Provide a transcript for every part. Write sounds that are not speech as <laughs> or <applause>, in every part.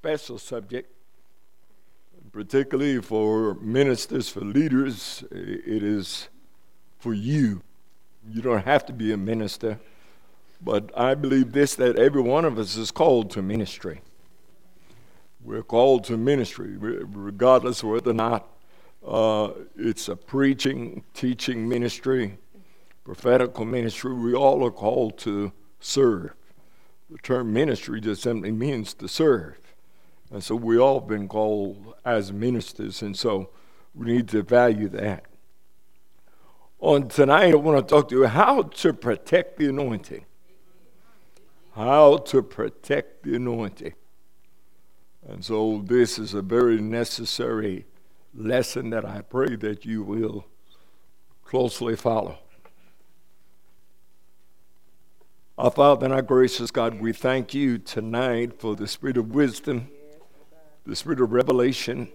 special subject, particularly for ministers, for leaders. It is for you. You don't have to be a minister, but I believe this that every one of us is called to ministry. We're called to ministry, regardless whether or not uh, it's a preaching, teaching ministry, prophetical ministry. We all are called to serve. The term ministry just simply means to serve. And so we all have been called as ministers, and so we need to value that. On tonight, I want to talk to you how to protect the anointing. How to protect the anointing. And so this is a very necessary lesson that I pray that you will closely follow. Our Father and our gracious God, we thank you tonight for the spirit of wisdom, the spirit of revelation,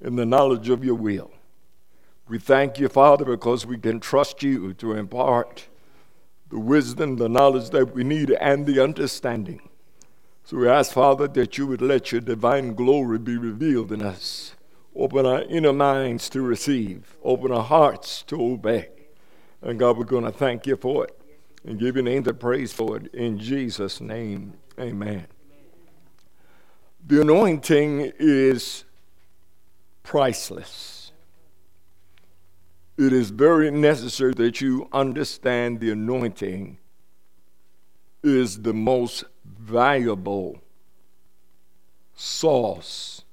and the knowledge of your will. We thank you, Father, because we can trust you to impart the wisdom, the knowledge that we need, and the understanding. So we ask, Father, that you would let your divine glory be revealed in us. Open our inner minds to receive, open our hearts to obey. And God, we're going to thank you for it and give your name the praise for it. In Jesus' name, amen. The anointing is priceless. It is very necessary that you understand the anointing is the most valuable source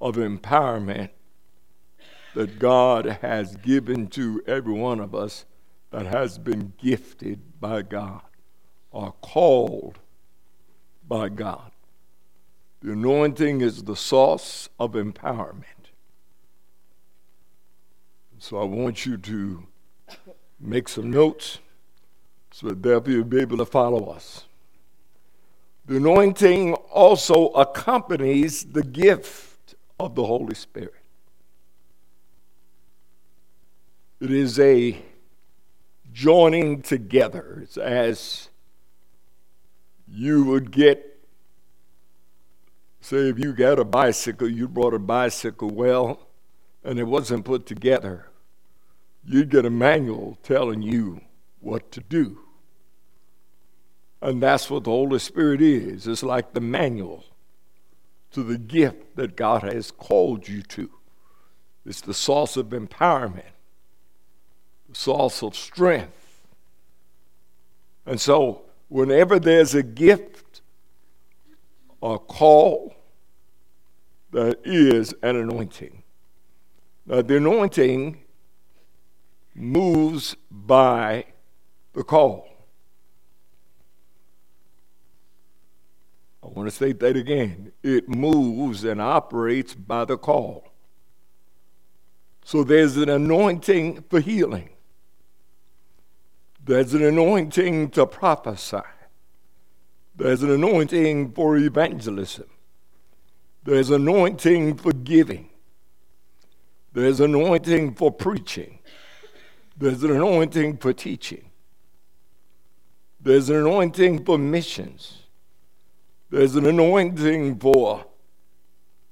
of empowerment that God has given to every one of us that has been gifted by God or called by God. The anointing is the source of empowerment. So I want you to make some notes so that therefore you'll be able to follow us. The anointing also accompanies the gift of the Holy Spirit. It is a joining together. It's as you would get, say, if you got a bicycle, you brought a bicycle well, and it wasn't put together, you'd get a manual telling you what to do. And that's what the Holy Spirit is. It's like the manual to the gift that God has called you to. It's the source of empowerment the source of strength. And so, whenever there's a gift or call, there is an anointing. Now, the anointing moves by the call. I want to state that again. It moves and operates by the call. So there's an anointing for healing. There's an anointing to prophesy. There's an anointing for evangelism. There's anointing for giving. There's anointing for preaching. There's an anointing for teaching. There's an anointing for missions. There's an anointing for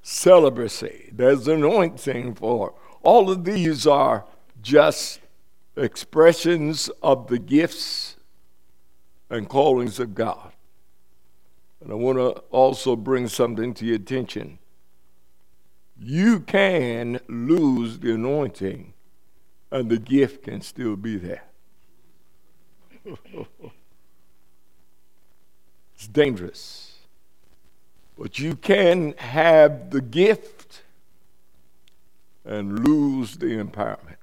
celibacy. There's an anointing for all of these are just expressions of the gifts and callings of God. And I want to also bring something to your attention. You can lose the anointing, and the gift can still be there. <laughs> it's dangerous. But you can have the gift and lose the empowerment.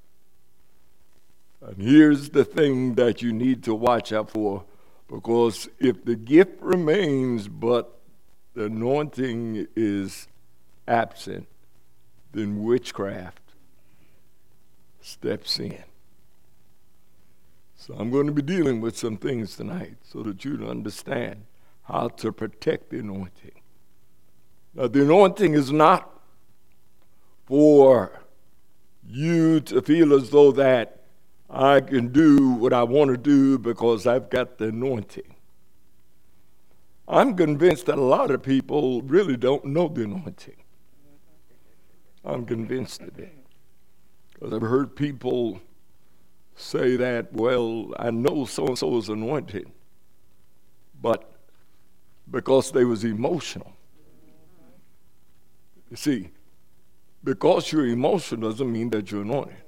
And here's the thing that you need to watch out for because if the gift remains but the anointing is absent, then witchcraft steps in. So I'm going to be dealing with some things tonight so that you understand how to protect the anointing. Now, the anointing is not for you to feel as though that I can do what I want to do because I've got the anointing. I'm convinced that a lot of people really don't know the anointing. I'm convinced of it. Because I've heard people say that, well, I know so and so is anointed, but because they was emotional. You see, because you're emotional doesn't mean that you're anointed.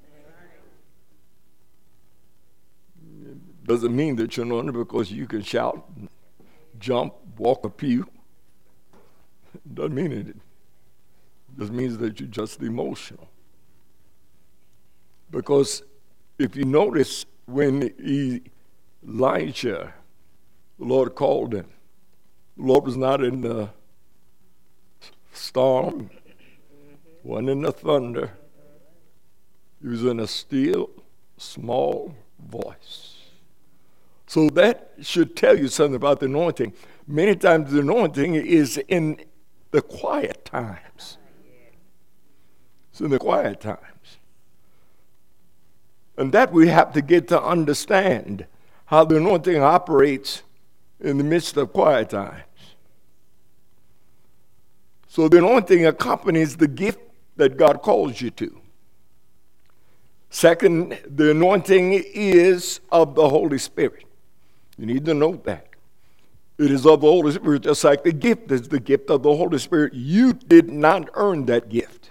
Doesn't mean that you're anointed because you can shout, jump, walk a pew. Doesn't mean it. Just means that you're just emotional. Because if you notice when Elijah, the Lord called him, the Lord was not in the storm, wasn't in the thunder. He was in a still, small voice. So that should tell you something about the anointing. Many times the anointing is in the quiet times. It's in the quiet times. And that we have to get to understand how the anointing operates in the midst of quiet times. So the anointing accompanies the gift that God calls you to. Second, the anointing is of the Holy Spirit. You need to note that. It is of the Holy Spirit, just like the gift is the gift of the Holy Spirit. You did not earn that gift.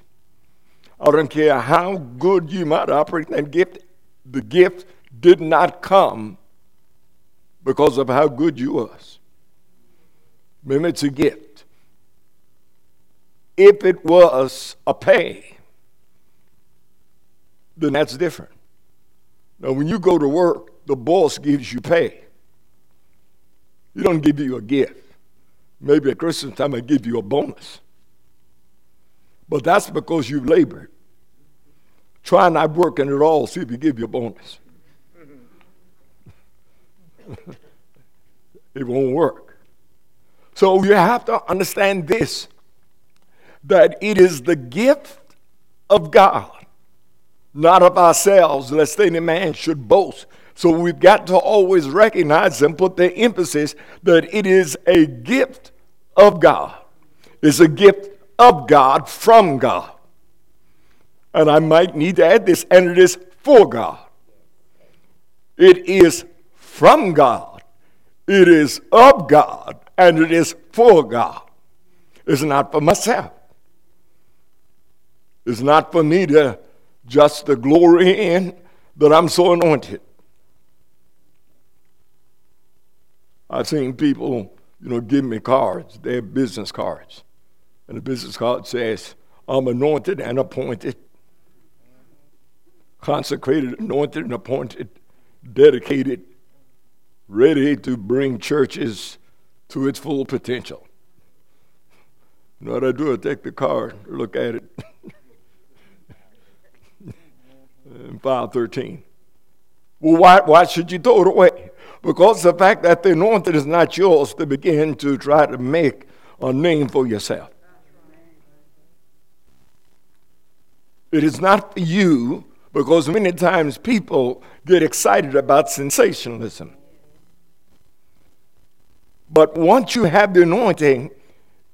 I don't care how good you might operate that gift, the gift did not come because of how good you was. Remember, it's a gift. If it was a pay, then that's different. Now, when you go to work, the boss gives you pay. He don't give you a gift. Maybe at Christmas time, I give you a bonus. But that's because you've labored. Try not working at all, see if he give you a bonus. <laughs> it won't work. So you have to understand this that it is the gift of God, not of ourselves, lest any man should boast. So we've got to always recognize and put the emphasis that it is a gift of God. It's a gift of God from God. And I might need to add this, and it is for God. It is from God. It is of God, and it is for God. It's not for myself. It's not for me to just to glory in that I'm so anointed. I've seen people, you know, give me cards. They business cards. And the business card says, I'm anointed and appointed, consecrated, anointed, and appointed, dedicated, ready to bring churches to its full potential. You know what I do? I take the card, look at it. <laughs> and file 13. Well, why, why should you throw it away? Because the fact that the anointing is not yours to begin to try to make a name for yourself. It is not for you because many times people get excited about sensationalism. But once you have the anointing,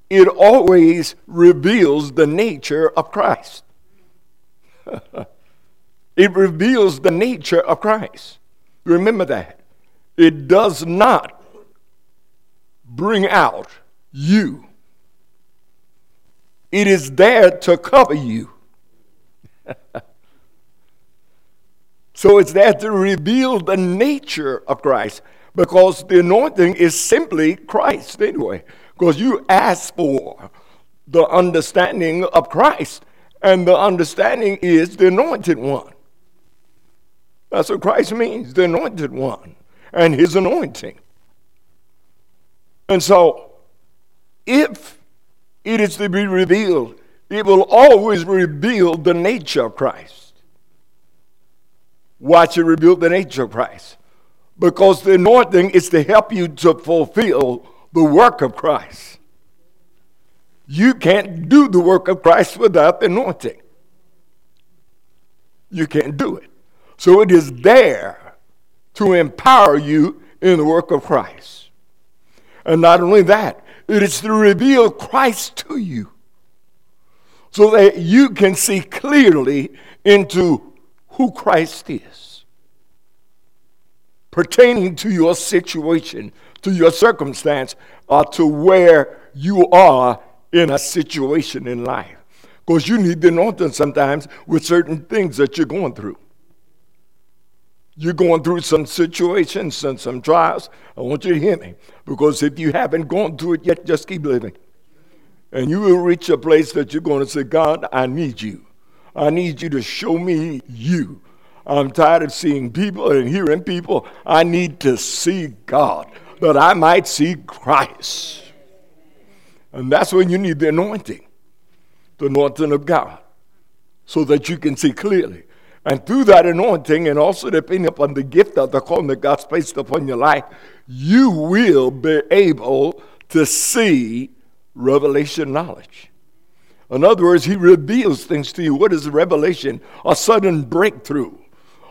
it always reveals the nature of Christ. <laughs> it reveals the nature of Christ. Remember that it does not bring out you, it is there to cover you. <laughs> so it's there to reveal the nature of Christ because the anointing is simply Christ anyway. Because you ask for the understanding of Christ, and the understanding is the anointed one. That's what Christ means, the anointed one and his anointing. And so, if it is to be revealed, it will always reveal the nature of Christ. Watch it reveal the nature of Christ. Because the anointing is to help you to fulfill the work of Christ. You can't do the work of Christ without the anointing. You can't do it. So it is there to empower you in the work of Christ. And not only that, it is to reveal Christ to you so that you can see clearly into who Christ is pertaining to your situation, to your circumstance, or to where you are in a situation in life. Because you need the anointing sometimes with certain things that you're going through. You're going through some situations and some trials. I want you to hear me. Because if you haven't gone through it yet, just keep living. And you will reach a place that you're going to say, God, I need you. I need you to show me you. I'm tired of seeing people and hearing people. I need to see God that I might see Christ. And that's when you need the anointing, the anointing of God, so that you can see clearly. And through that anointing, and also depending upon the gift of the calling that God's placed upon your life, you will be able to see revelation knowledge. In other words, He reveals things to you. What is revelation? A sudden breakthrough,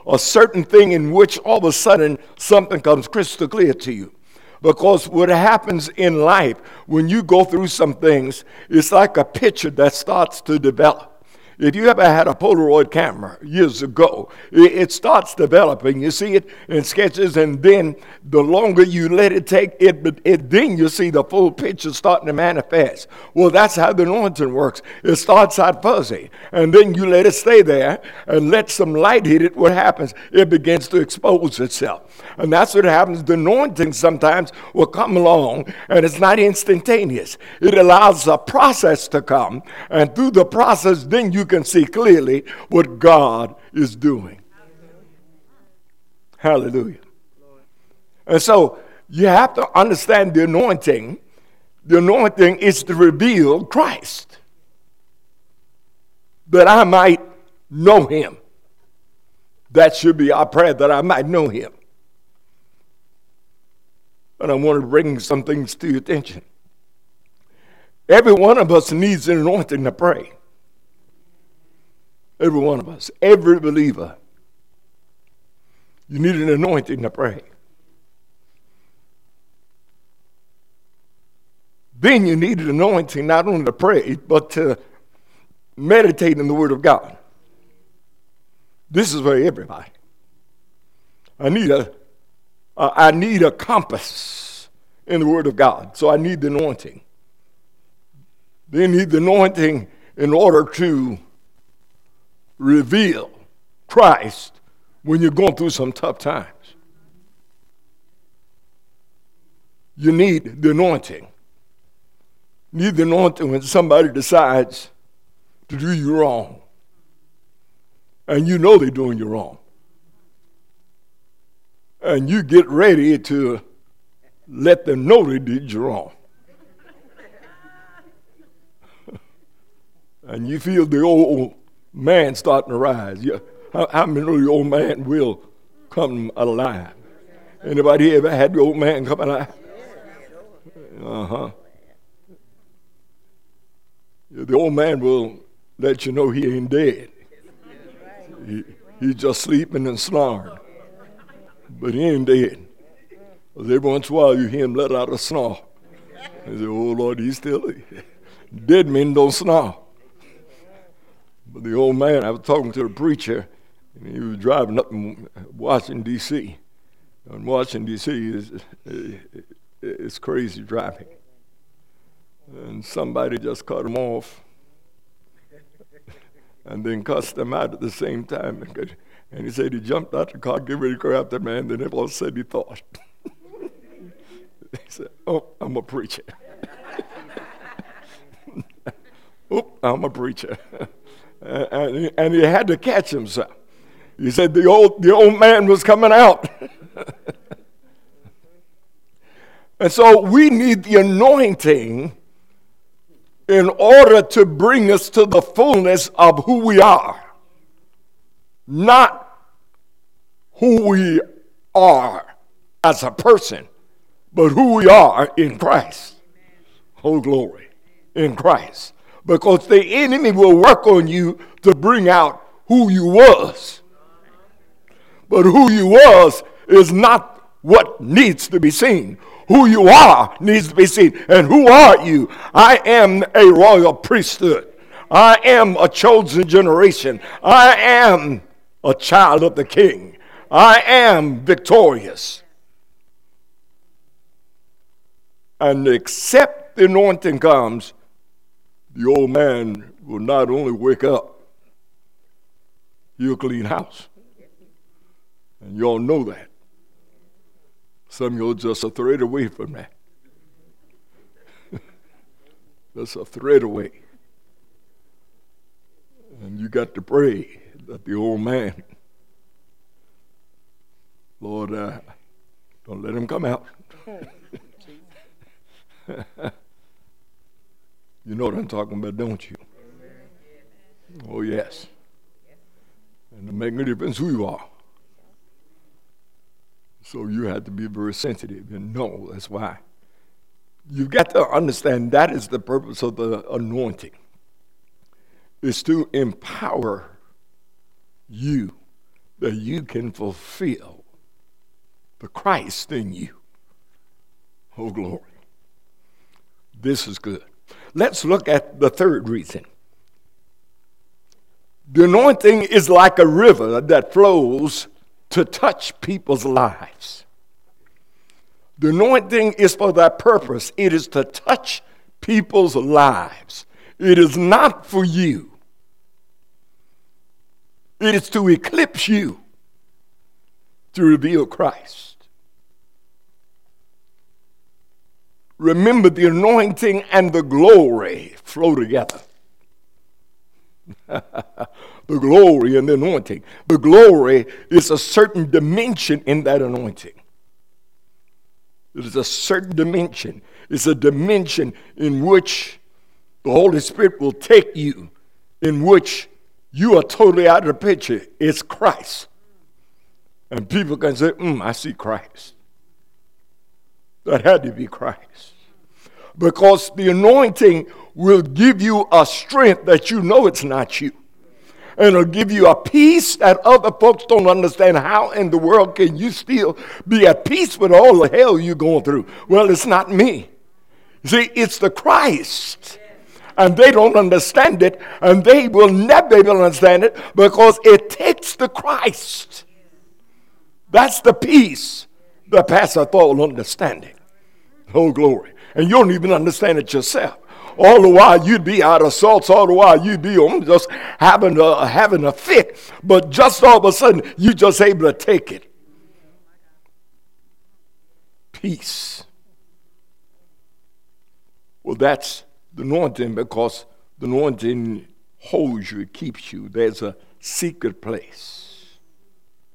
a certain thing in which all of a sudden something comes crystal clear to you. Because what happens in life when you go through some things, it's like a picture that starts to develop. If you ever had a Polaroid camera years ago, it, starts developing. You see it in sketches, and then the longer you let it take, it, it then you see the full picture starting to manifest. Well, that's how the anointing works. It starts out fuzzy, and then you let it stay there and let some light hit it. What happens? It begins to expose itself. And that's what happens. The anointing sometimes will come along, and it's not instantaneous. It allows a process to come, and through the process, then you can see clearly what God is doing. Hallelujah. And so you have to understand the anointing. The anointing is to reveal Christ, that I might know him. That should be our prayer, that I might know him. And I want to bring some things to your attention. Every one of us needs an anointing to pray. Every one of us, every believer. You need an anointing to pray. Then you need an anointing not only to pray, but to meditate in the Word of God. This is for everybody. I need a, uh, I need a compass in the Word of God, so I need the anointing. Then need the anointing in order to reveal Christ when you're going through some tough times. You need the anointing. You need the anointing when somebody decides to do you wrong. And you know they're doing you wrong. And you get ready to let them know they did you wrong. <laughs> and you feel the old man starting to rise. Yeah. How, many know the old man will come alive? Anybody ever had the old man come alive? Uh huh. The old man will let you know he ain't dead. He, he's just sleeping and snoring. But he ain't dead. Because every once in a while you hear him let out a snore. You say, oh Lord, he's still <laughs> dead men don't snore. But the old man, I was talking to the preacher, and he was driving up in Washington, D.C. And Washington, D.C. is it's crazy driving. And somebody just cut him off <laughs> and then cussed him out at the same time. And he said he jumped out the car, get ready to grab the man, then everyone said he thought. <laughs> he said, Oh, I'm a preacher. <laughs> oh, I'm a preacher and, and he had to catch himself. He said the old, the old man was coming out. <laughs> and so we need the anointing in order to bring us to the fullness of who we are, not who we are as a person, but who we are in Christ. Oh, glory in Christ because the enemy will work on you to bring out who you was. But who you was is not what needs to be seen. Who you are needs to be seen. And who are you? I am a royal priesthood. I am a chosen generation. I am a child of the king. I am victorious. And except the anointing comes, the old man will not only wake up, he'll clean house. And y'all know that. Some of you are just a thread away from that. <laughs> That's a thread away. And you got to pray that the old man, Lord, uh, don't let him come out. <laughs> <laughs> you know what I'm talking about, don't you? Oh, yes. And it makes no difference who you are. So you have to be very sensitive and know that's why. You've got to understand that is the purpose of the anointing. Is to empower you that you can fulfill the Christ in you. Oh, glory. This is good. Let's look at the third reason. The anointing is like a river that flows to touch people's lives. The anointing is for that purpose. It is to touch people's lives. It is not for you. It is to eclipse you to reveal Christ. Remember, the anointing and the glory flow together. <laughs> the glory and the anointing. The glory is a certain dimension in that anointing. It is a certain dimension. It's a dimension in which the Holy Spirit will take you, in which you are totally out of the picture. It's Christ. And people can say, mm, I see Christ. That had to be Christ. Because the anointing will give you a strength that you know it's not you. And it'll give you a peace that other folks don't understand. How in the world can you still be at peace with all the hell you're going through? Well, it's not me. See, it's the Christ. And they don't understand it, and they will never be able to understand it because it takes the Christ. That's the peace that passeth all understanding. Oh, glory. And you don't even understand it yourself. All the while you'd be out of salts, all the while you'd be um, just having a, having a fit. But just all of a sudden, you're just able to take it. Peace. Well, that's the anointing because the anointing holds you, it keeps you. There's a secret place.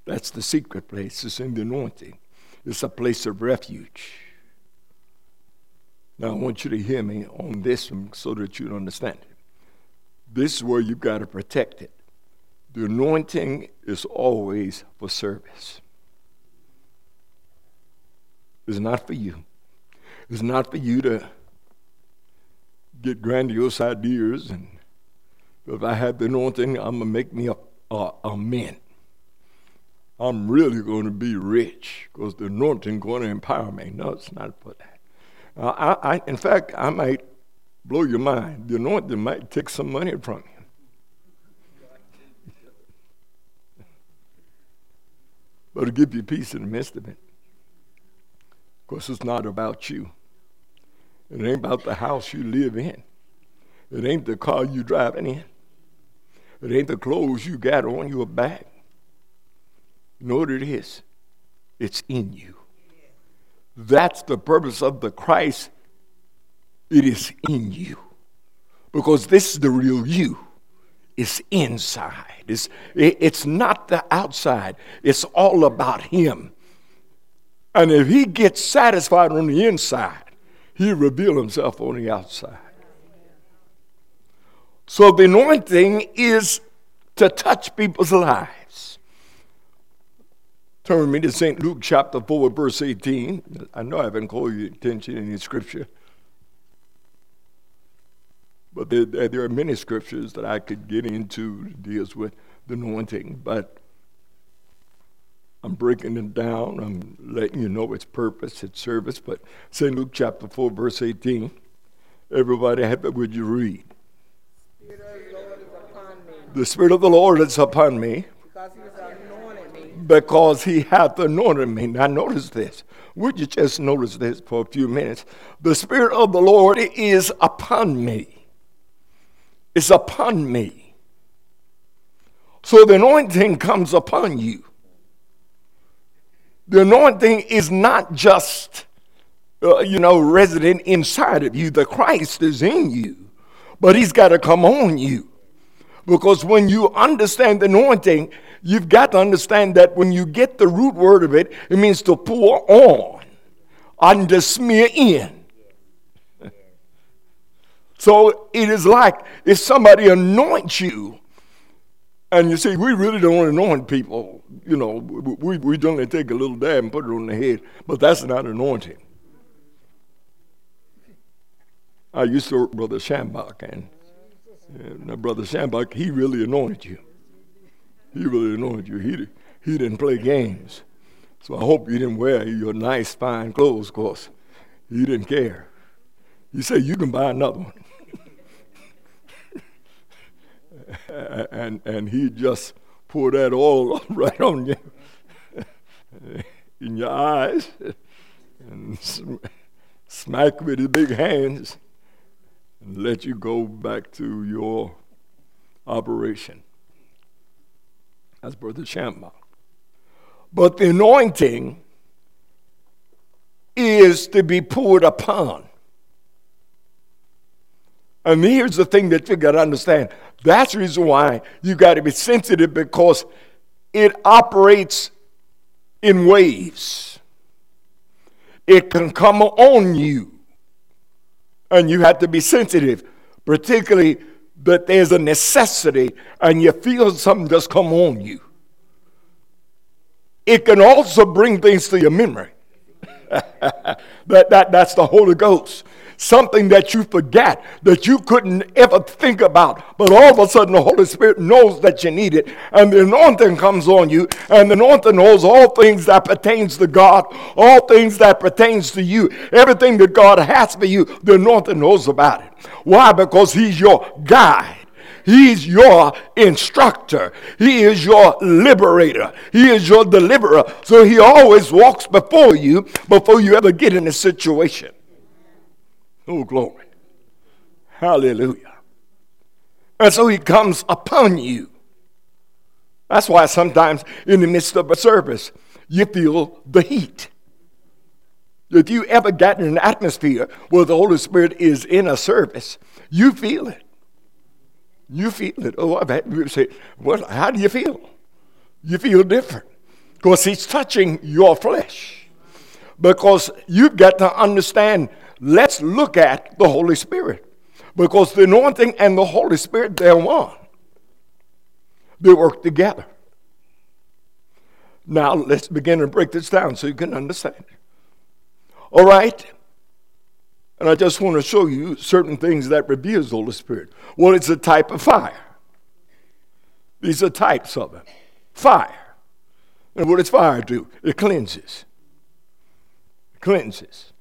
That's the secret place. It's in the anointing. It's a place of refuge. Now, I want you to hear me on this one so that you understand it. This is where you've got to protect it. The anointing is always for service. It's not for you. It's not for you to get grandiose ideas and if I have the anointing, I'm gonna make me a, a, a mint. I'm really going to be rich because the anointing going to empower me. No, it's not for that. Uh, I, I, in fact, I might blow your mind. The anointing might take some money from you. but it'll give you peace in the midst of it. Of course, it's not about you. It ain't about the house you live in. It ain't the car you driving in. It ain't the clothes you got on your back. You know what it is? It's in you. That's the purpose of the Christ. It is in you. Because this is the real you. It's inside. It's, it's not the outside. It's all about Him. And if He gets satisfied on the inside, He'll reveal Himself on the outside. So the anointing is to touch people's lives. Turn with me to St. Luke chapter 4, verse 18. I know I haven't called your attention in scripture, but there, there, are many scriptures that I could get into deals with the anointing, but I'm breaking it down. I'm letting you know its purpose, its service. But St. Luke chapter 4, verse 18. Everybody have it, would you read? The Spirit of the Lord is upon me. Because he has anointed me. Because he hath anointed me. Now notice this. Would you just notice this for a few minutes? The Spirit of the Lord is upon me. It's upon me. So the anointing comes upon you. The anointing is not just, uh, you know, resident inside of you. The Christ is in you, but he's got to come on you. Because when you understand anointing, you've got to understand that when you get the root word of it, it means to pour on and to smear in. <laughs> So it is like if somebody anoints you, and you see, we really don't anoint people. You know, we, we only take a little dab and put it on the head, but that's not anointing. I used to work with Brother Schambach, and now, Brother Schambach, he really anointed you. He really anointed you. He, he didn't play games. So I hope you didn't wear your nice, fine clothes, because he didn't care. He said, You can buy another one. <laughs> and, and he just poured that oil <laughs> right on you, <laughs> in your eyes, and smack with his big hands and let you go back to your operation. That's Brother Schambach. But the anointing is to be poured upon. And here's the thing that you got to understand. That's the reason why you got to be sensitive because it operates in waves. It can come on you and you have to be sensitive, particularly that there's a necessity and you feel something just come on you. It can also bring things to your memory. <laughs> that, that, that's the Holy Ghost something that you forgot that you couldn't ever think about. But all of a sudden, the Holy Spirit knows that you need it, and the anointing comes on you, and the anointing knows all things that pertains to God, all things that pertains to you, everything that God has for you. The anointing knows about it. Why? Because He's your guide. He's your instructor. He is your liberator. He is your deliverer. So he always walks before you before you ever get in a situation. Oh, glory. Hallelujah. And so he comes upon you. That's why sometimes in the midst of a service, you feel the heat. If you ever get in an atmosphere where the Holy Spirit is in a service, you feel it. You feel it. Oh, I've had people say, Well, how do you feel? You feel different because He's touching your flesh. Because you've got to understand let's look at the Holy Spirit. Because the anointing and the Holy Spirit, they're one. They work together. Now, let's begin to break this down so you can understand. All right? And I just want to show you certain things that reveals the Holy Spirit. Well, it's a type of fire. These are types of it. Fire. And what does fire do? It cleanses. It cleanses.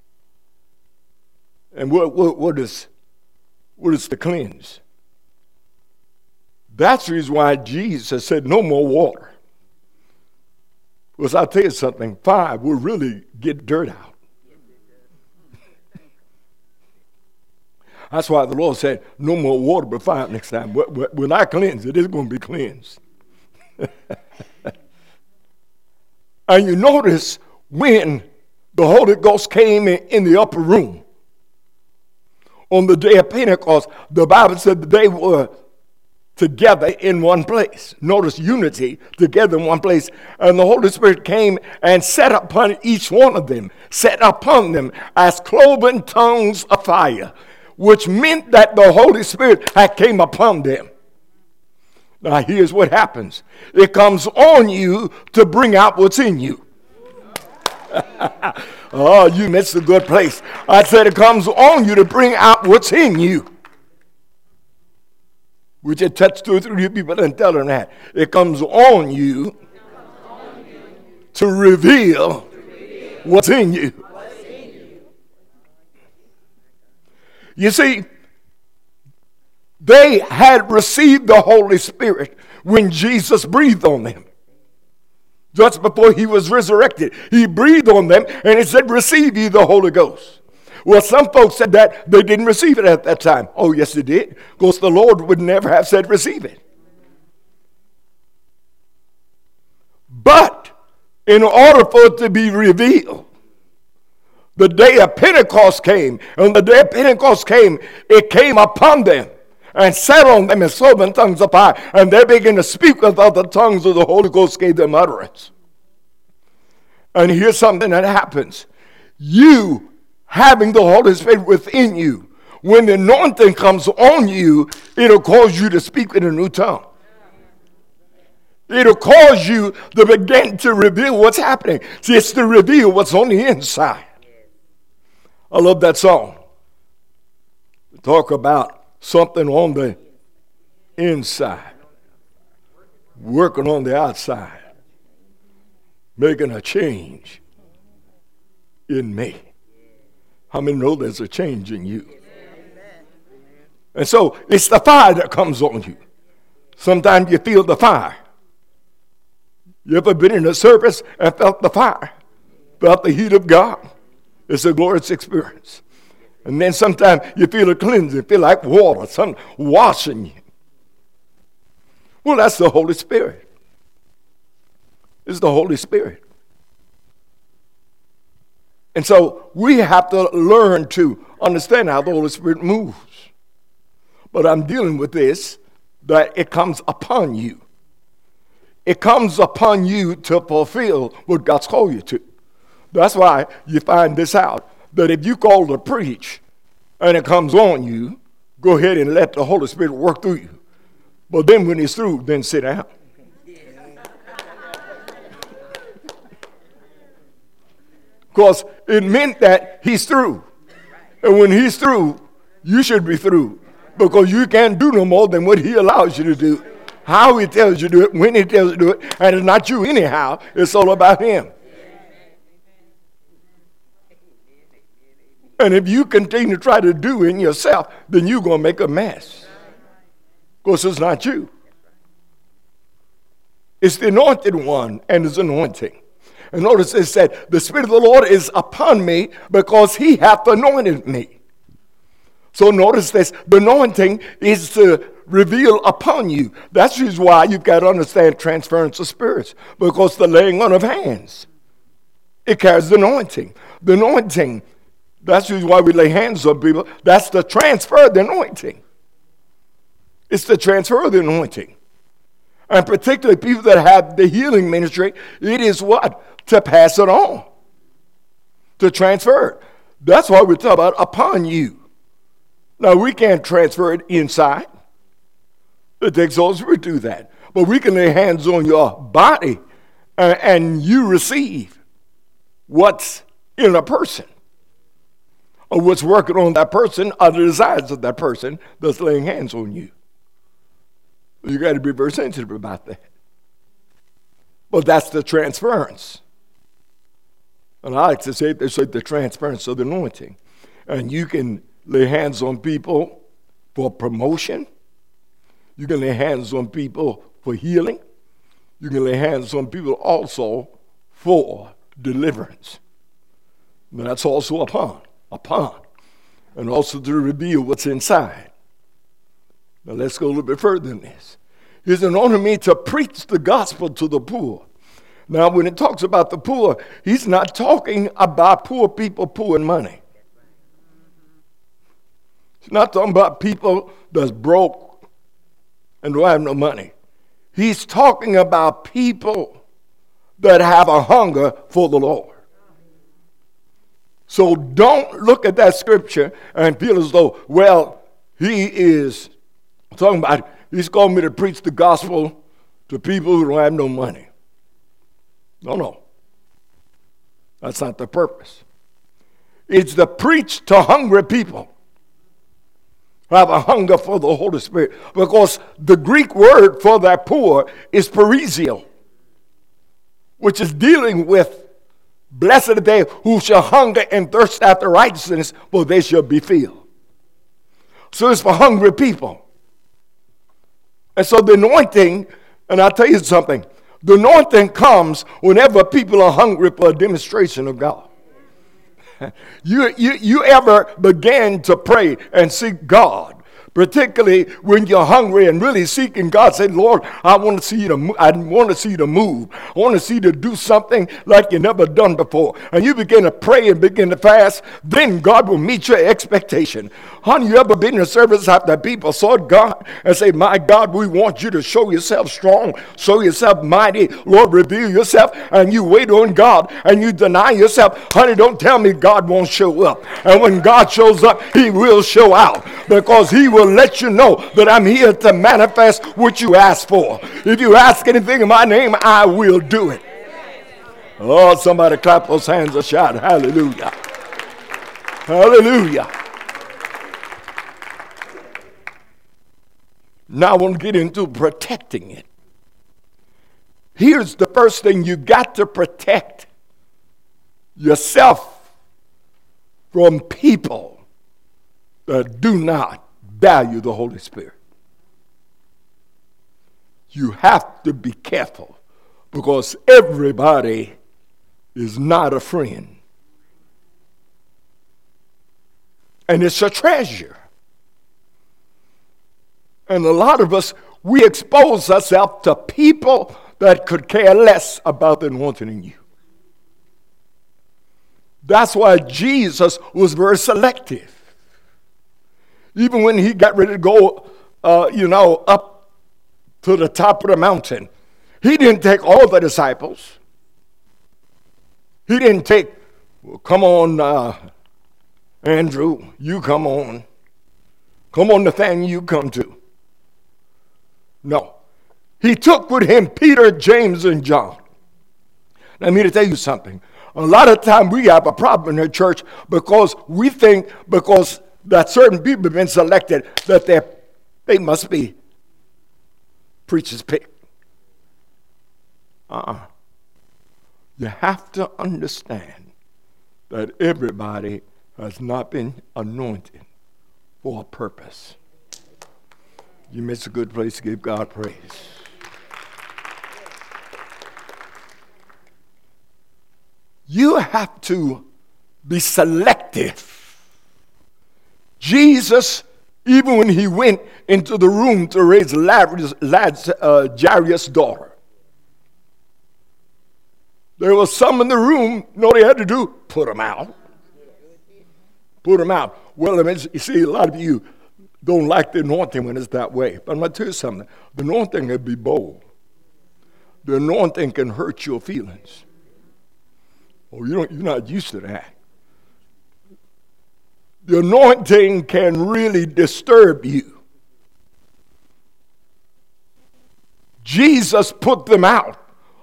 And what, what, what, is, what is the cleanse? That's the reason why Jesus said, no more water. Because I'll tell you something, fire will really get dirt out. That's why the Lord said, no more water but fire next time. When I cleanse it, it's going to be cleansed. <laughs> and you notice when the Holy Ghost came in, in the upper room, on the day of Pentecost, the Bible said that they were together in one place. Notice unity together in one place. And the Holy Spirit came and sat upon each one of them, sat upon them as cloven tongues of fire, which meant that the Holy Spirit had came upon them. Now here's what happens. It comes on you to bring out what's in you. <laughs> oh, you missed a good place. I said it comes on you to bring out what's in you. We just touch two or three people and tell them that. It comes on you to reveal, what's in you. You see, they had received the Holy Spirit when Jesus breathed on them. Just before he was resurrected, he breathed on them and he said, Receive ye the Holy Ghost. Well, some folks said that they didn't receive it at that time. Oh, yes, they did. Because the Lord would never have said, Receive it. But in order for it to be revealed, the day of Pentecost came. And the day of Pentecost came, it came upon them and sat on them in cloven tongues of fire. And they began to speak with other tongues of the Holy Ghost gave them utterance. And here's something that happens. You having the Holy Spirit within you, when the anointing comes on you, it'll cause you to speak in a new tongue. It'll cause you to begin to reveal what's happening. See, it's to reveal what's on the inside. I love that song. Talk about something on the inside, working on the outside, making a change in me. How many know there's a change in you? And so it's the fire that comes on you. Sometimes you feel the fire. You ever been in a service and felt the fire? Felt the heat of God? It's a glorious experience. And then sometimes you feel a cleansing, feel like water, something washing you. Well, that's the Holy Spirit. It's the Holy Spirit. And so we have to learn to understand how the Holy Spirit moves. But I'm dealing with this that it comes upon you. It comes upon you to fulfill what God's called you to. That's why you find this out that if you call to preach and it comes on you, go ahead and let the Holy Spirit work through you. But then when he's through, then sit down. Because it meant that he's through. And when he's through, you should be through. Because you can't do no more than what he allows you to do. How he tells you to do it, when he tells you to do it, and it's not you anyhow, it's all about him. And if you continue to try to do it yourself, then you're going to make a mess. Because it's not you. It's the anointed one and his anointing. And notice it said, The Spirit of the Lord is upon me because he hath anointed me. So notice this the anointing is to reveal upon you. That's why you've got to understand transference of spirits, because the laying on of hands, it carries the anointing. The anointing that's usually why we lay hands on people. That's the transfer of the anointing. It's the transfer of the anointing. And particularly people that have the healing ministry, it is what? To pass it on, to transfer it. That's why we talk about upon you. Now, we can't transfer it inside. It takes us to do that. But we can lay hands on your body and, and you receive what's in a person or what's working on that person are the desires of that person that's laying hands on you. You got to be very sensitive about that. But that's the transference. And I like to say it's like the transference of the anointing. And you can lay hands on people for promotion. You can lay hands on people for healing. You can lay hands on people also for deliverance. And that's also upon upon, and also to reveal what's inside. Now let's go a little bit further than this. He's anointed me to preach the gospel to the poor. Now, when it talks about the poor, he's not talking about poor people poor in money. He's not talking about people that's broke and don't have no money. He's talking about people that have a hunger for the Lord. So don't look at that scripture and feel as though, well, he is talking about, he's calling me to preach the gospel to people who don't have no money. No, no. That's not the purpose. It's to preach to hungry people who have a hunger for the Holy Spirit. Because the Greek word for that poor is perisio. which is dealing with blessed are they who shall hunger and thirst after righteousness, for they shall be filled. So it's for hungry people. And so the anointing, and I'll tell you something, the anointing comes whenever people are hungry for a demonstration of God. <laughs> You, you, you ever began to pray and seek God particularly when you're hungry and really seeking God. Say, Lord, I want to see you to I want to see you to move. I want to see you to do something like you never done before. And you begin to pray and begin to fast, then God will meet your expectation. Honey, you ever been in a service after people sought God and say, My God, we want you to show yourself strong, show yourself mighty. Lord, reveal yourself, and you wait on God and you deny yourself. Honey, don't tell me God won't show up. And when God shows up, He will show out because He will let you know that I'm here to manifest what you ask for. If you ask anything in my name, I will do it. Oh, somebody clap those hands and shout, Hallelujah. Hallelujah. Now I want to get into protecting it. Here's the first thing you got to protect yourself from people that do not value the Holy Spirit. You have to be careful because everybody is not a friend. And it's a treasure. And a lot of us, we expose ourselves to people that could care less about the anointing in you. That's why Jesus was very selective. Even when he got ready to go, uh, you know, up to the top of the mountain, he didn't take all the disciples. He didn't take, well, come on, uh, Andrew, you come on. Come on, Nathaniel, you come too. No. He took with him Peter, James, and John. Now, me tell you something. A lot of time we have a problem in the church because we think because that certain people have been selected that they they must be preachers pick. Uh-uh. You have to understand that everybody has not been anointed for a purpose. You miss a good place to give God praise. You have to be selective Jesus, even when he went into the room to raise Lazarus, uh, Jairus' daughter, there was some in the room, you know what he had to do? Put them out. Put them out. Well, you see, a lot of you don't like the anointing when it's that way. But I'm going to tell you something. The anointing can be bold. The anointing can hurt your feelings. Oh, you don't, you're not used to that the anointing can really disturb you. Jesus put them out.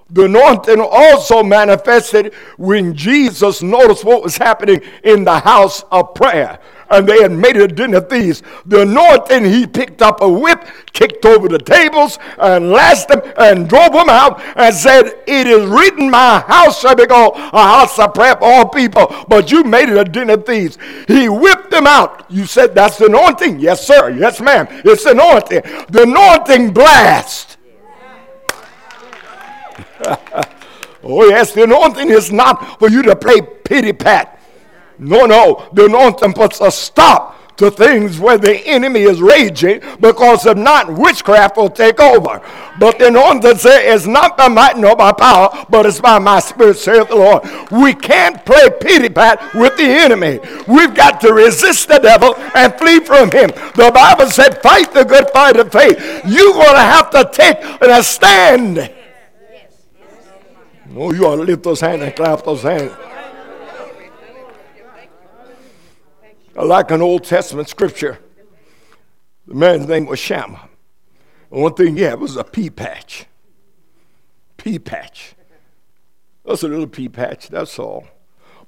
The anointing also manifested when Jesus noticed what was happening in the house of prayer and they had made it a den of thieves. The anointing, he picked up a whip, kicked over the tables, and lashed them and drove them out and said, It is written, My house shall be called a house of prayer for all people, but you made it a den of thieves. He whipped them out. You said, That's the anointing? Yes, sir. Yes, ma'am. It's anointing. The anointing blast. <laughs> oh, yes, the anointing is not for you to play pity pat. No, no. The anointing puts a stop to things where the enemy is raging because if not, witchcraft will take over. But the anointing says it's not by might nor by power, but it's by my spirit, saith the Lord. We can't play pity pat with the enemy. We've got to resist the devil and flee from him. The Bible said, fight the good fight of faith. You're going to have to take a stand. Oh, you ought to lift those hands and clap those hands. Like an Old Testament scripture. The man's name was Shammah. One thing he had was a pea patch. Pea patch. That's a little pea patch, that's all.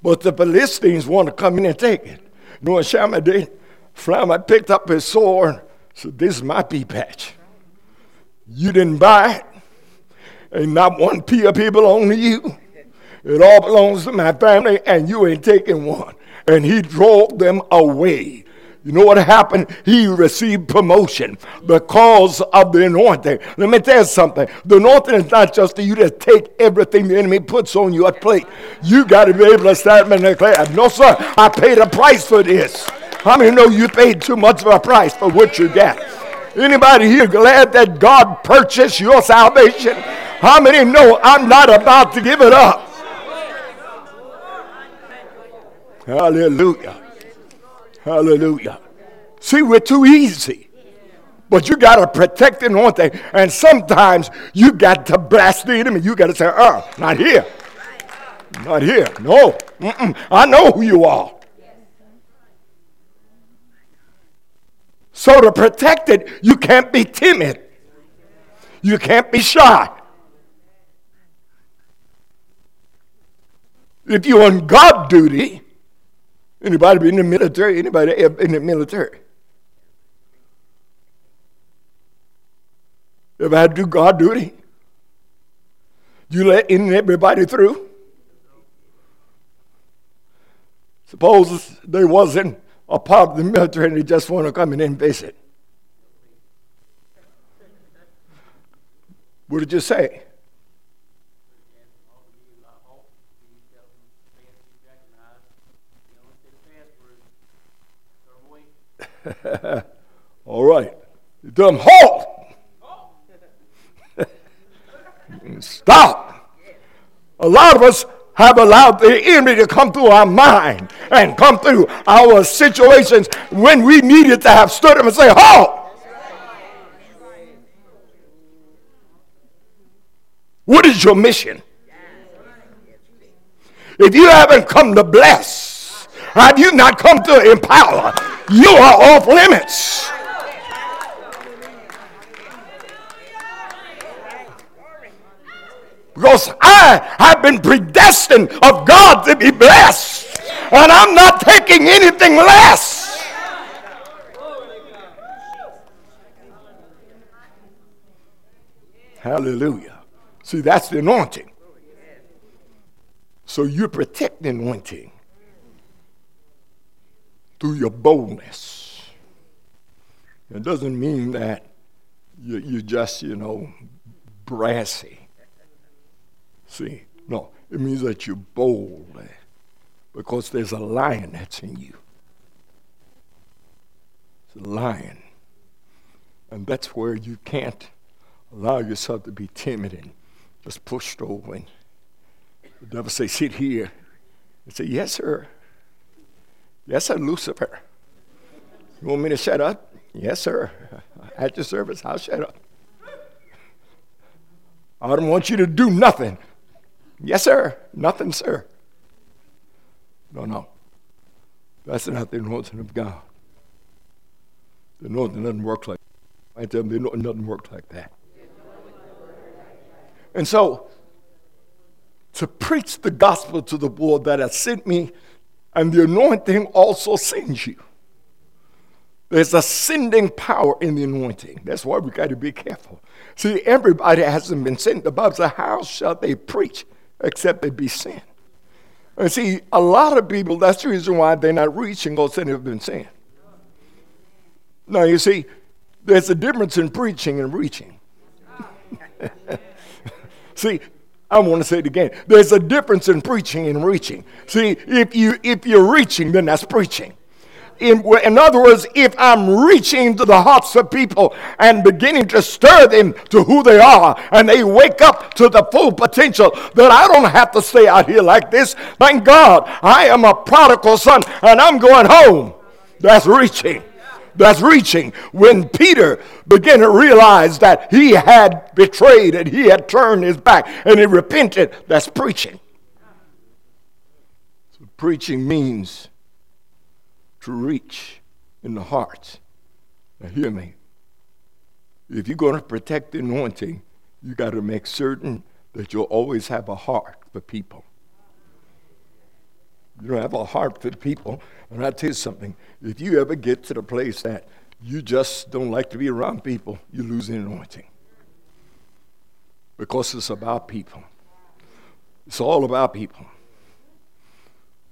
But the Philistines want to come in and take it. You know what Shammah did? Shammah picked up his sword and said, This is my pea patch. You didn't buy it. Ain't not one pea of people belong to you. It all belongs to my family, and you ain't taking one. And he drove them away. You know what happened? He received promotion because of the anointing. Let me tell you something. The anointing is not just to you to take everything the enemy puts on your plate. You got to be able to stand and declare, No, sir, I paid a price for this. How many know you paid too much of a price for what you got? Anybody here glad that God purchased your salvation? How many know I'm not about to give it up? Hallelujah. Hallelujah. See, we're too easy. But you got to protect the anointing. And sometimes you got to blast the enemy. You got to say, uh, not here. Not here. No. Mm-mm. I know who you are. So to protect it, you can't be timid. You can't be shy. If you're on God duty, Anybody be in the military? Anybody in the military? If I do God duty? You let in everybody through? Suppose they wasn't a part of the military and they just want to come in and visit. What did you say? <laughs> All right. You tell them, halt! <laughs> Stop! A lot of us have allowed the enemy to come through our mind and come through our situations when we needed to have stood up and say, halt! What is your mission? If you haven't come to bless, have you not come to empower? You are off limits. Because I have been predestined of God to be blessed, and I'm not taking anything less. Hallelujah. See, that's the anointing. So you protect the anointing through your boldness. It doesn't mean that you, you just, you know, brassy. See, no, it means that you're bold eh, because there's a lion that's in you. It's a lion. And that's where you can't allow yourself to be timid and just pushed over. And the devil say, sit here. And say, yes, sir. Yes, sir, Lucifer. You want me to shut up? Yes, sir. <laughs> At your service, I'll shut up. I don't want you to do nothing. Yes, sir. Nothing, sir. No, no. That's not the anointing of God. The anointing doesn't work like I tell them the anointing doesn't work like that. And so, to preach the gospel to the world that has sent me and the anointing also sends you. There's a sending power in the anointing. That's why we got to be careful. See, everybody hasn't been sent. The Bible says, How shall they preach except they be sent? And see, a lot of people, that's the reason why they're not reaching because they've been sent. Now, you see, there's a difference in preaching and reaching. <laughs> see, I want to say it again. There's a difference in preaching and reaching. See, if you if you're reaching, then that's preaching. In, in, other words, if I'm reaching to the hearts of people and beginning to stir them to who they are, and they wake up to the full potential, that I don't have to stay out here like this. Thank God, I am a prodigal son, and I'm going home. That's reaching that's reaching. When Peter began to realize that he had betrayed and he had turned his back and he repented, that's preaching. So preaching means to reach in the heart. Now, hear me. If you're going to protect the anointing, you got to make certain that you'll always have a heart for people. You don't have a heart for people. And I tell you something, if you ever get to the place that you just don't like to be around people, you lose the anointing. because it's about people. It's all about people.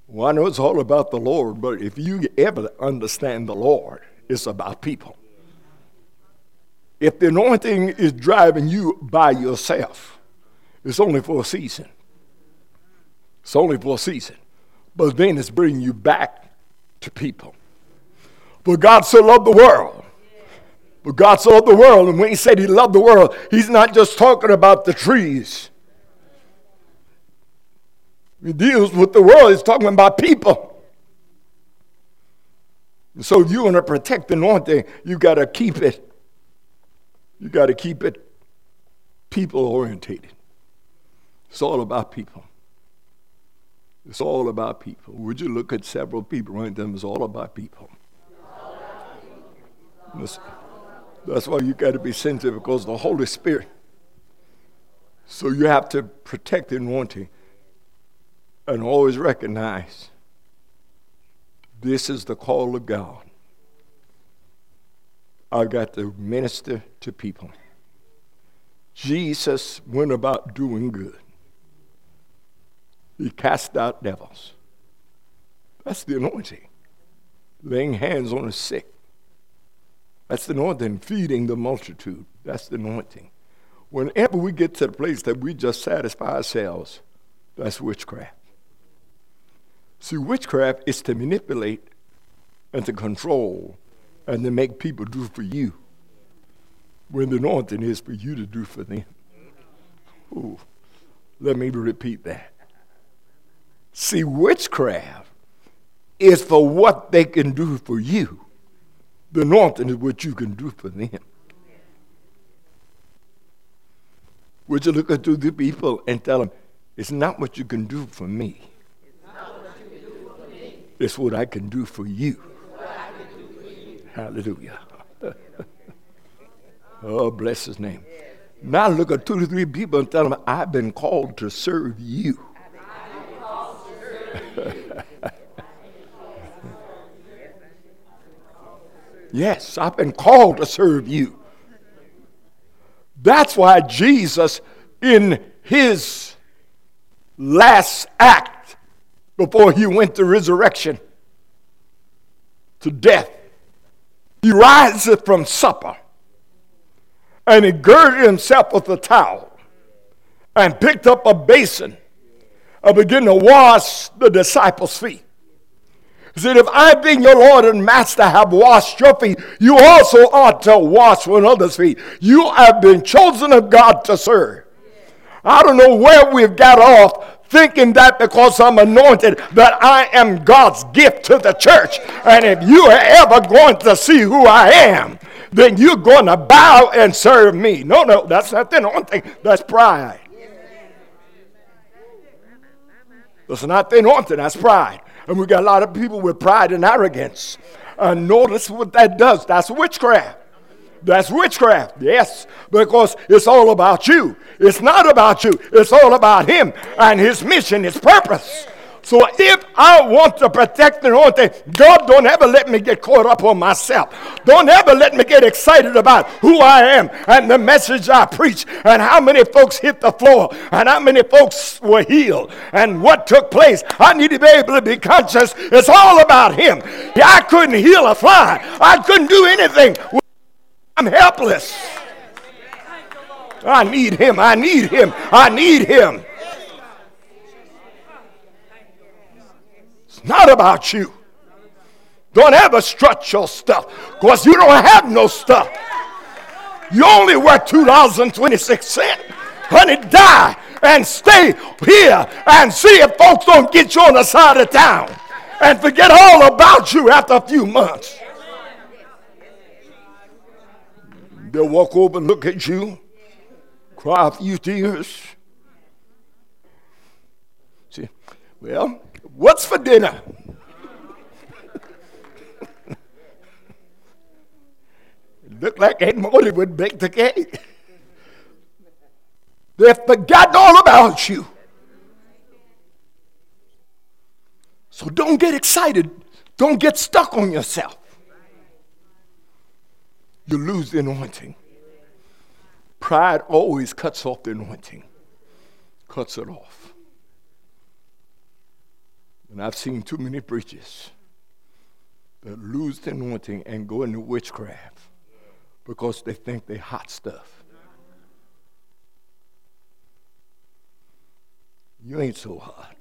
Well, I know it's all about the Lord, but if you ever understand the Lord, it's about people. If the anointing is driving you by yourself, it's only for a season. It's only for a season. But then it's bringing you back to people. But God so loved the world. But God so loved the world. And when He said He loved the world, He's not just talking about the trees. He deals with the world, He's talking about people. So if you want to protect the anointing, you got to keep it. You got to keep it people orientated. It's all about people. It's all about people. Would you look at several people right them? It's all about people. That's, that's why you got to be sensitive because the Holy Spirit. So you have to protect the anointing and always recognize this is the call of God. I've got to minister to people. Jesus went about doing good. He cast out devils. That's the anointing. Laying hands on the sick. That's the anointing. Feeding the multitude. That's the anointing. Whenever we get to the place that we just satisfy ourselves, that's witchcraft. See, witchcraft is to manipulate and to control and to make people do for you when the anointing is for you to do for them. Ooh, let me repeat that. See, witchcraft is for what they can do for you. The anointing is what you can do for them. Would you look at the people and tell them, it's not what you can do for me. It's what I can do for you. Hallelujah. <laughs> oh, bless his name. Now look at two to three people and tell them, I've been called to serve you. Yes, I've been called to serve you. That's why Jesus, in his last act before he went to resurrection, to death, he rises from supper and he girded himself with a towel and picked up a basin and begin to wash the disciples' feet. Said, If I, being your Lord and Master, have washed your feet, you also ought to wash one another's feet. You have been chosen of God to serve. I don't know where we've got off thinking that because I'm anointed that I am God's gift to the church. And if you are ever going to see who I am, then you're going to bow and serve me. No, no, that's not the anointing. That's pride. That's not the anointing, that's pride. And we got a lot of people with pride and arrogance. And notice what that does. That's witchcraft. That's witchcraft, yes, because it's all about you. It's not about you, it's all about Him and His mission, His purpose. So if I want to protect the whole thing, God, don't ever let me get caught up on myself. Don't ever let me get excited about who I am and the message I preach and how many folks hit the floor and how many folks were healed and what took place. I need to be able to be conscious. It's all about Him. I couldn't heal a fly. I couldn't do anything. I'm helpless. I need Him. I need Him. I need Him. Not about you. Don't ever strut your stuff because you don't have no stuff. You only worth $2.26. Honey, die and stay here and see if folks don't get you on the side of town and forget all about you after a few months. They'll walk over and look at you, cry a few tears. See, well, What's for dinner? <laughs> looked like Aunt Molly would bake the cake. They've forgotten all about you. So don't get excited. Don't get stuck on yourself. You lose the anointing. Pride always cuts off the anointing, cuts it off. And I've seen too many preachers that lose the anointing and go into witchcraft because they think they're hot stuff. You ain't so hot.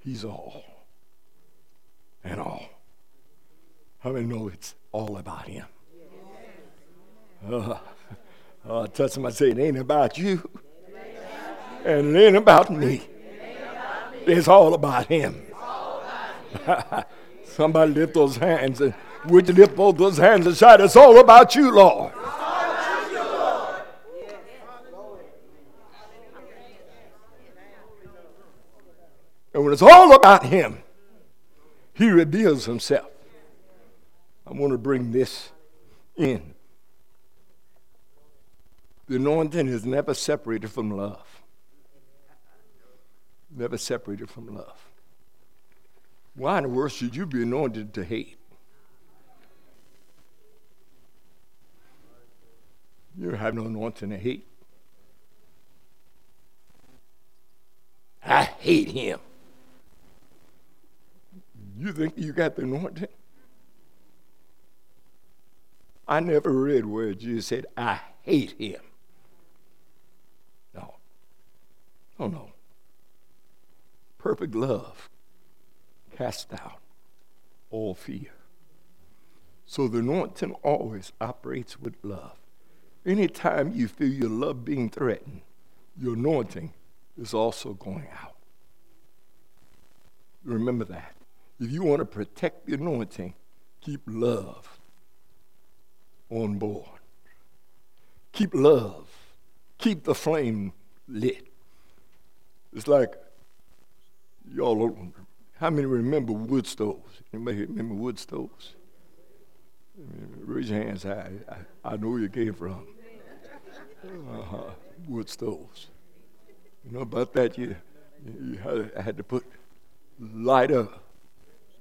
He's all and all. How many know it's all about Him? <laughs> Uh, uh, touch somebody say, It ain't about you, and it ain't about me. It's all about Him. <laughs> Somebody lift those hands and would you lift both those hands and shout, It's all about you, Lord. And when it's all about Him, He reveals Himself. I want to bring this in. The anointing is never separated from love. Never separated from love. Why in the world should you be anointed to hate? You have no anointing to hate. I hate him. You think you got the anointing? I never read where Jesus said, I hate him. No. No, no. Perfect love cast out all fear. So the anointing always operates with love. Anytime you feel your love being threatened, your anointing is also going out. Remember that. If you want to protect the anointing, keep love on board. Keep love. Keep the flame lit. It's like y'all how many remember wood stoves? Anybody remember wood stoves? Raise your hands high. I, I know where you came from. Uh-huh. Wood stoves. You know about that? You, you had, had to put light up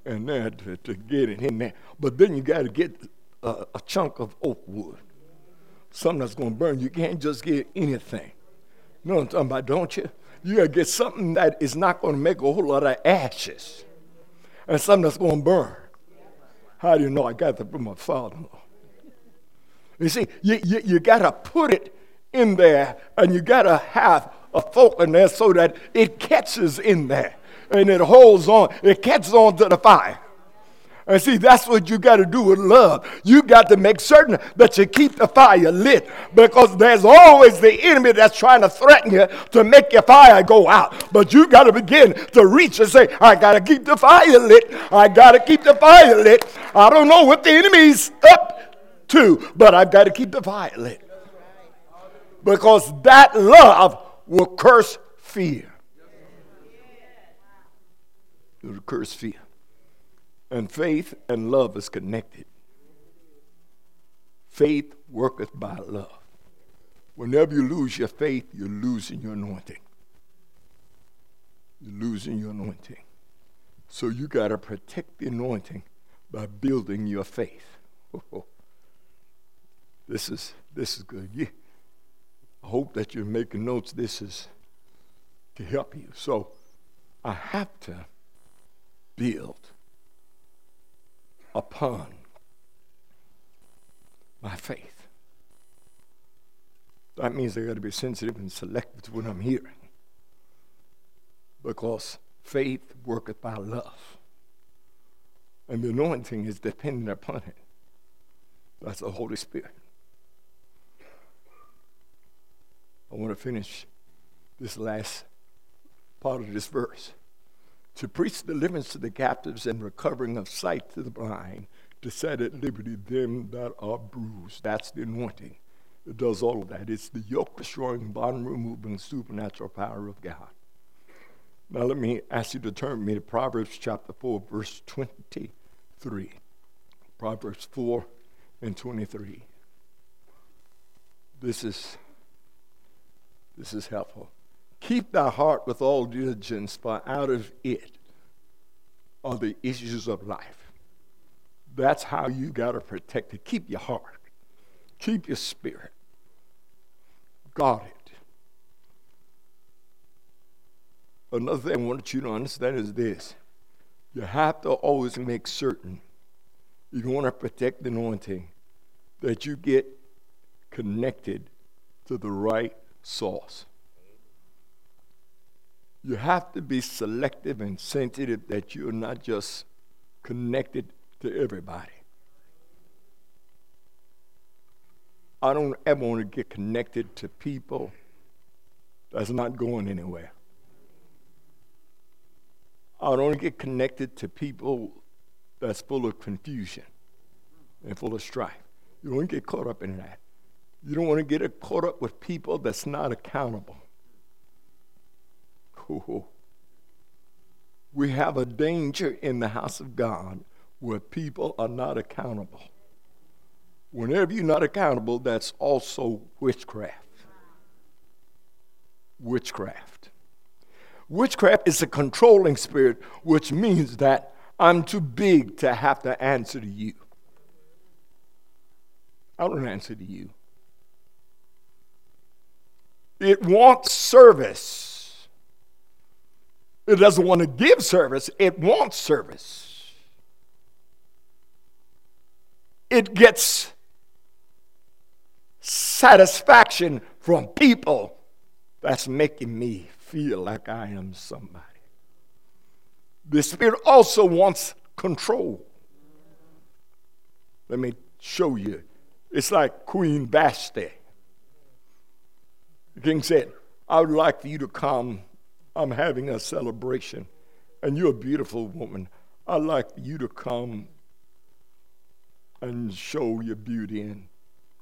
and then to, to get it in there. But then you got to get a, a, chunk of oak wood, something that's going to burn. You can't just get anything. You know what I'm talking about, don't you? You got to get something that is not going to make a whole lot of ashes and something that's going to burn. How do you know? I got that from my father in law? You see, you, you, you got to put it in there and you got to have a fork in there so that it catches in there and it holds on, it catches on to the fire. And see, that's what you got to do with love. You got to make certain that you keep the fire lit because there's always the enemy that's trying to threaten you to make your fire go out. But you got to begin to reach and say, I got to keep the fire lit. I got to keep the fire lit. I don't know what the enemy's up to, but I've got to keep the fire lit. Because that love will curse fear. It will curse fear. And faith and love is connected. Faith worketh by love. Whenever you lose your faith, you're losing your anointing. You're losing your anointing. So you got to protect the anointing by building your faith. <laughs> This is this is good. You, I hope that you're making notes. This is to help you. So I have to build upon my faith. That means I got to be sensitive and selective to what I'm hearing. Because faith worketh by love. And the anointing is dependent upon it. That's the Holy Spirit. I want to finish this last part of this verse to preach deliverance to the captives and recovering of sight to the blind, to set at liberty them that are bruised. That's the anointing. It does all of that. It's the yoke destroying, bond removing, supernatural power of God. Now, let me ask you to turn me to Proverbs chapter 4, verse 23. Proverbs 4 and 23. This is, this is helpful. Keep thy heart with all diligence, for out of it are the issues of life. That's how you got to protect it. Keep your heart, keep your spirit. Guard it. Another thing I want you to understand is this you have to always make certain you want to protect the anointing that you get connected to the right source. You have to be selective and sensitive that you're not just connected to everybody. I don't ever want to get connected to people that's not going anywhere. I don't want to get connected to people that's full of confusion and full of strife. You don't get caught up in that. You don't want to get caught up with people that's not accountable. <laughs> We have a danger in the house of God where people are not accountable. Whenever you're not accountable, that's also witchcraft. Witchcraft. Witchcraft is a controlling spirit, which means that I'm too big to have to answer to you. I don't answer to you. It wants service. It doesn't want to give service, it wants service. It gets satisfaction from people that's making me feel like I am somebody. The Spirit also wants control. Let me show you. It's like Queen Vashti. The king said, I would like for you to come. I'm having a celebration, and you're a beautiful woman. I'd like you to come and show your beauty and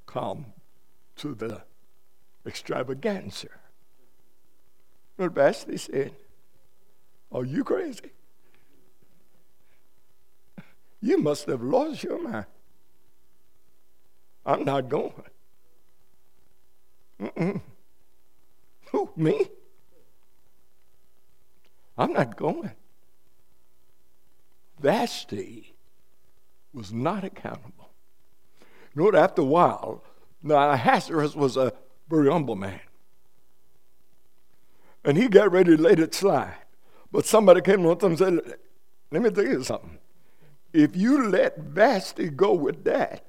come to the extravaganza. But Vashti said, Are you crazy? You must have lost your mind. I'm not going. Mm-mm. Who, me? I'm not going. Vashti was not accountable. You know? After a while, now Ahasuerus was a very humble man. And he got ready to let it slide. But somebody came to him and said, Let me tell you something. If you let Vashti go with that,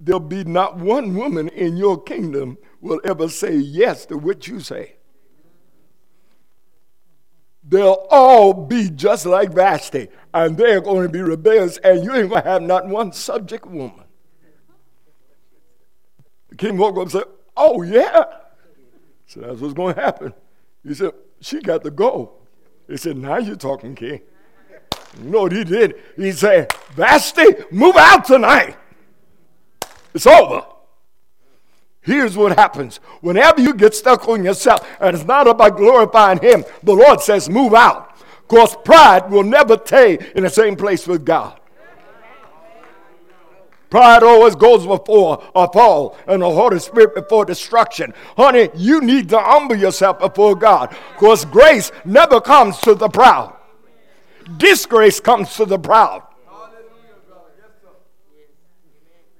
there'll be not one woman in your kingdom will ever say yes to what you say. They'll all be just like Vashti, and they're going to be rebellious, and you ain't going to have not one subject woman. The king woke up and said, Oh, yeah. So that's what's going to happen. He said, She got to go. He said, Now you're talking, king. What he did? He said, Vashti, move out tonight. It's over. Here's what happens. Whenever you get stuck on yourself, and it's not about glorifying Him, the Lord says, move out. Because pride will never stay in the same place with God. Pride always goes before a fall, and the Holy Spirit before destruction. Honey, you need to humble yourself before God, because grace never comes to the proud. Disgrace comes to the proud.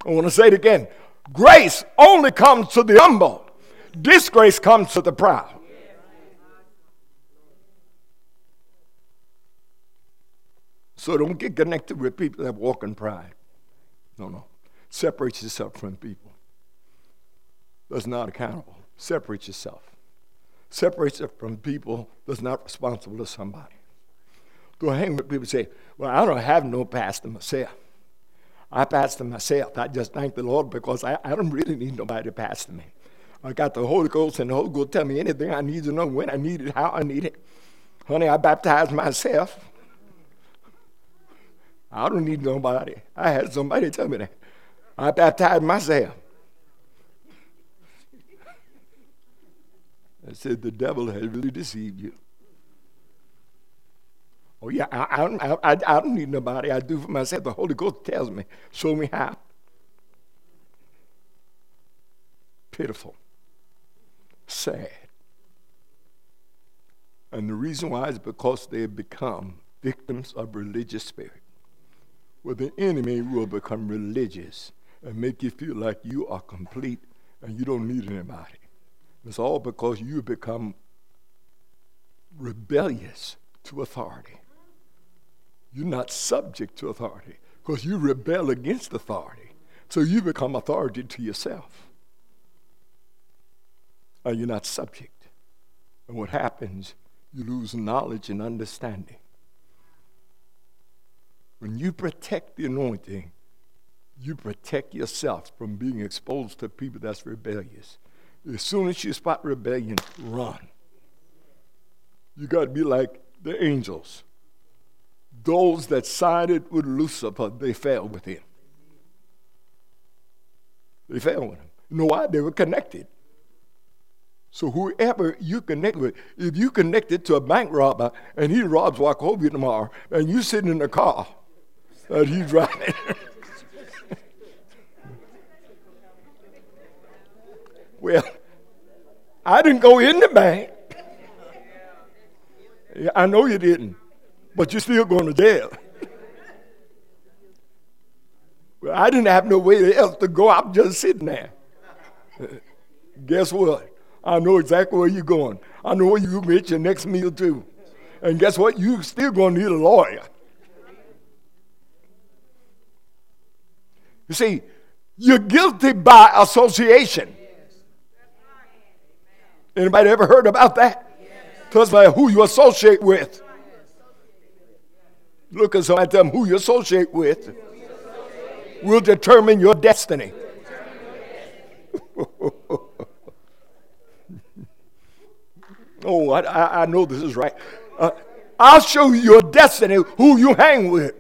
I want to say it again. Grace only comes to the humble. Disgrace comes to the proud. So don't get connected with people that walk in pride. No, no. Separate yourself from people. That's not accountable. Separate yourself. Separate yourself from people that's not responsible to somebody. Go hang with people say, Well, I don't have no pastor myself. I pastor myself. I just thank the Lord because I, I don't really need nobody to pastor me. I got the Holy Ghost, and the Holy Ghost tell me anything I need to know when I need it, how I need it. Honey, I baptized myself. I don't need nobody. I had somebody tell me that. I baptized myself. I said, the devil has really deceived you. Oh, yeah, I, I, I, I don't need nobody. I do for myself. The Holy Ghost tells me, show me how. Pitiful. Sad. And the reason why is because they become victims of religious spirit. Well, the enemy will become religious and make you feel like you are complete and you don't need anybody. It's all because you become rebellious to authority. You're not subject to authority because you rebel against authority. So you become authority to yourself. And you're not subject. And what happens, you lose knowledge and understanding. When you protect the anointing, you protect yourself from being exposed to people that's rebellious. As soon as you spot rebellion, run. You got to be like the angels. Those that sided with Lucifer, they fell with him. They fell with him. You know why? They were connected. So whoever you connect with, if you connected to a bank robber and he robs Wachovia tomorrow, and you sitting in the car that he's driving. <laughs> well, I didn't go in the bank. I know you didn't, but you're still going to jail. well, I didn't have no way else to go. I'm just sitting there. Guess what? I know exactly where you're going. I know where you get your next meal too. And guess what? You're still going to need a lawyer. You see, you're guilty by association. Anybody ever heard about that? Tells by who you associate with. Look at them who you associate with will determine your destiny. <laughs> oh, I, I, know this is right. Uh, I'll show you your destiny, who you hang with.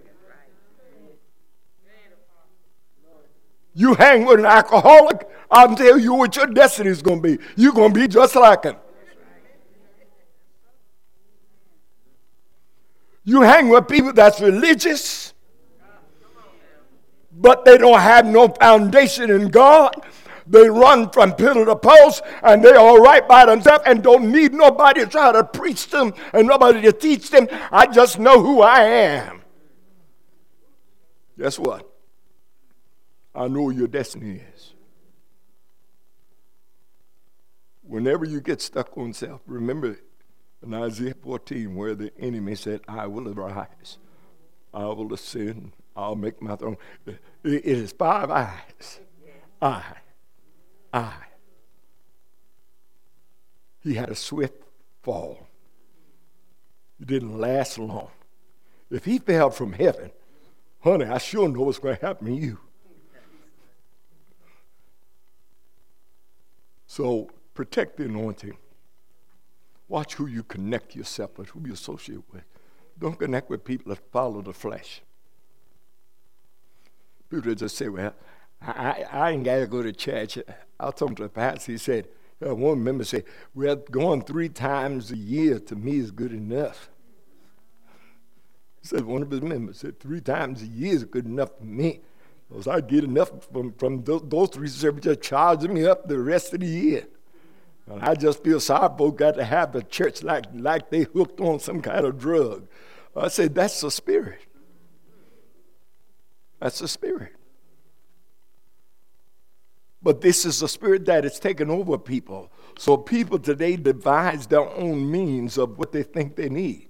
You hang with an alcoholic, I'll tell you what your destiny is going to be. You're going to be just like him. You hang with people that's religious, but they don't have no foundation in God. They run from pillar to post and they're all right by themselves and don't need nobody to try to preach them and nobody to teach them. I just know who I am. Guess what? I know your destiny is. Whenever you get stuck on self, remember in Isaiah 14, where the enemy said, I will arise, I will ascend, I'll make my throne. It is five eyes. I. I. He had a swift fall. It didn't last long. If he fell from heaven, honey, I sure know what's going to happen to you. So protect the anointing. Watch who you connect yourself with, who you associate with. Don't connect with people that follow the flesh. People just say, well, I, I ain't got to go to church. I was talking to the pastor. He said, uh, one member said, well, going three times a year to me is good enough. He said, one of his members said, three times a year is good enough for me. Because I get enough from, from those, those three services charging me up the rest of the year. And I just feel sorry folks got to have the church like, like they hooked on some kind of drug. I said, that's the spirit. That's the spirit. But this is the spirit that is taken over people. So people today devise their own means of what they think they need.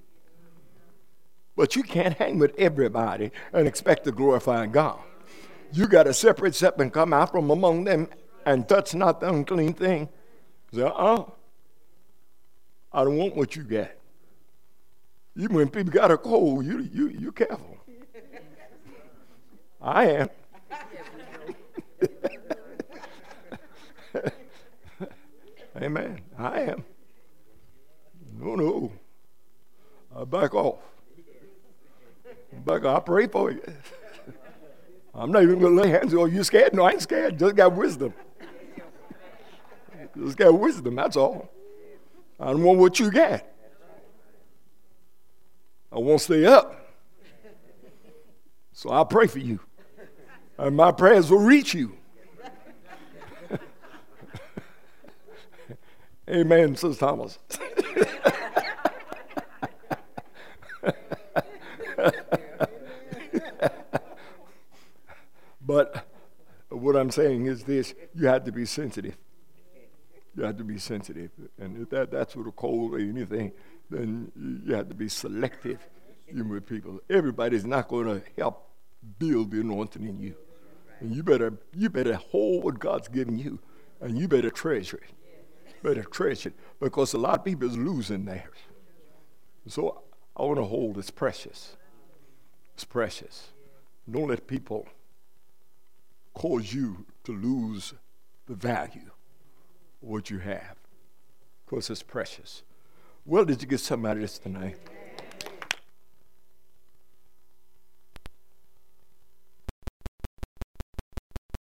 But you can't hang with everybody and expect to glorify God. You got to separate yourself and come out from among them and touch not the unclean thing Say, uh I don't want what you got. Even when people got a cold, you, you, you careful. I am. <laughs> Amen. I am. No, no. I back off. Back off. I pray for you. <laughs> I'm not even going to lay hands on you. scared? No, I ain't scared. Just got wisdom. Just got wisdom, that's all. I don't want what you got. I won't stay up. So I pray for you. And my prayers will reach you. <laughs> Amen, Sister Thomas. <laughs> But what I'm saying is this you have to be sensitive. You have to be sensitive. And if that, that's what a cold or anything, then you have to be selective with people. Everybody's not going to help build the anointing in you. And you better, you better hold what God's given you, and you better treasure it. Better treasure it because a lot of people is losing theirs. So I want to hold it's precious. It's precious. Don't let people cause you to lose the value what you have because it's precious. Well, did you get something out of this tonight?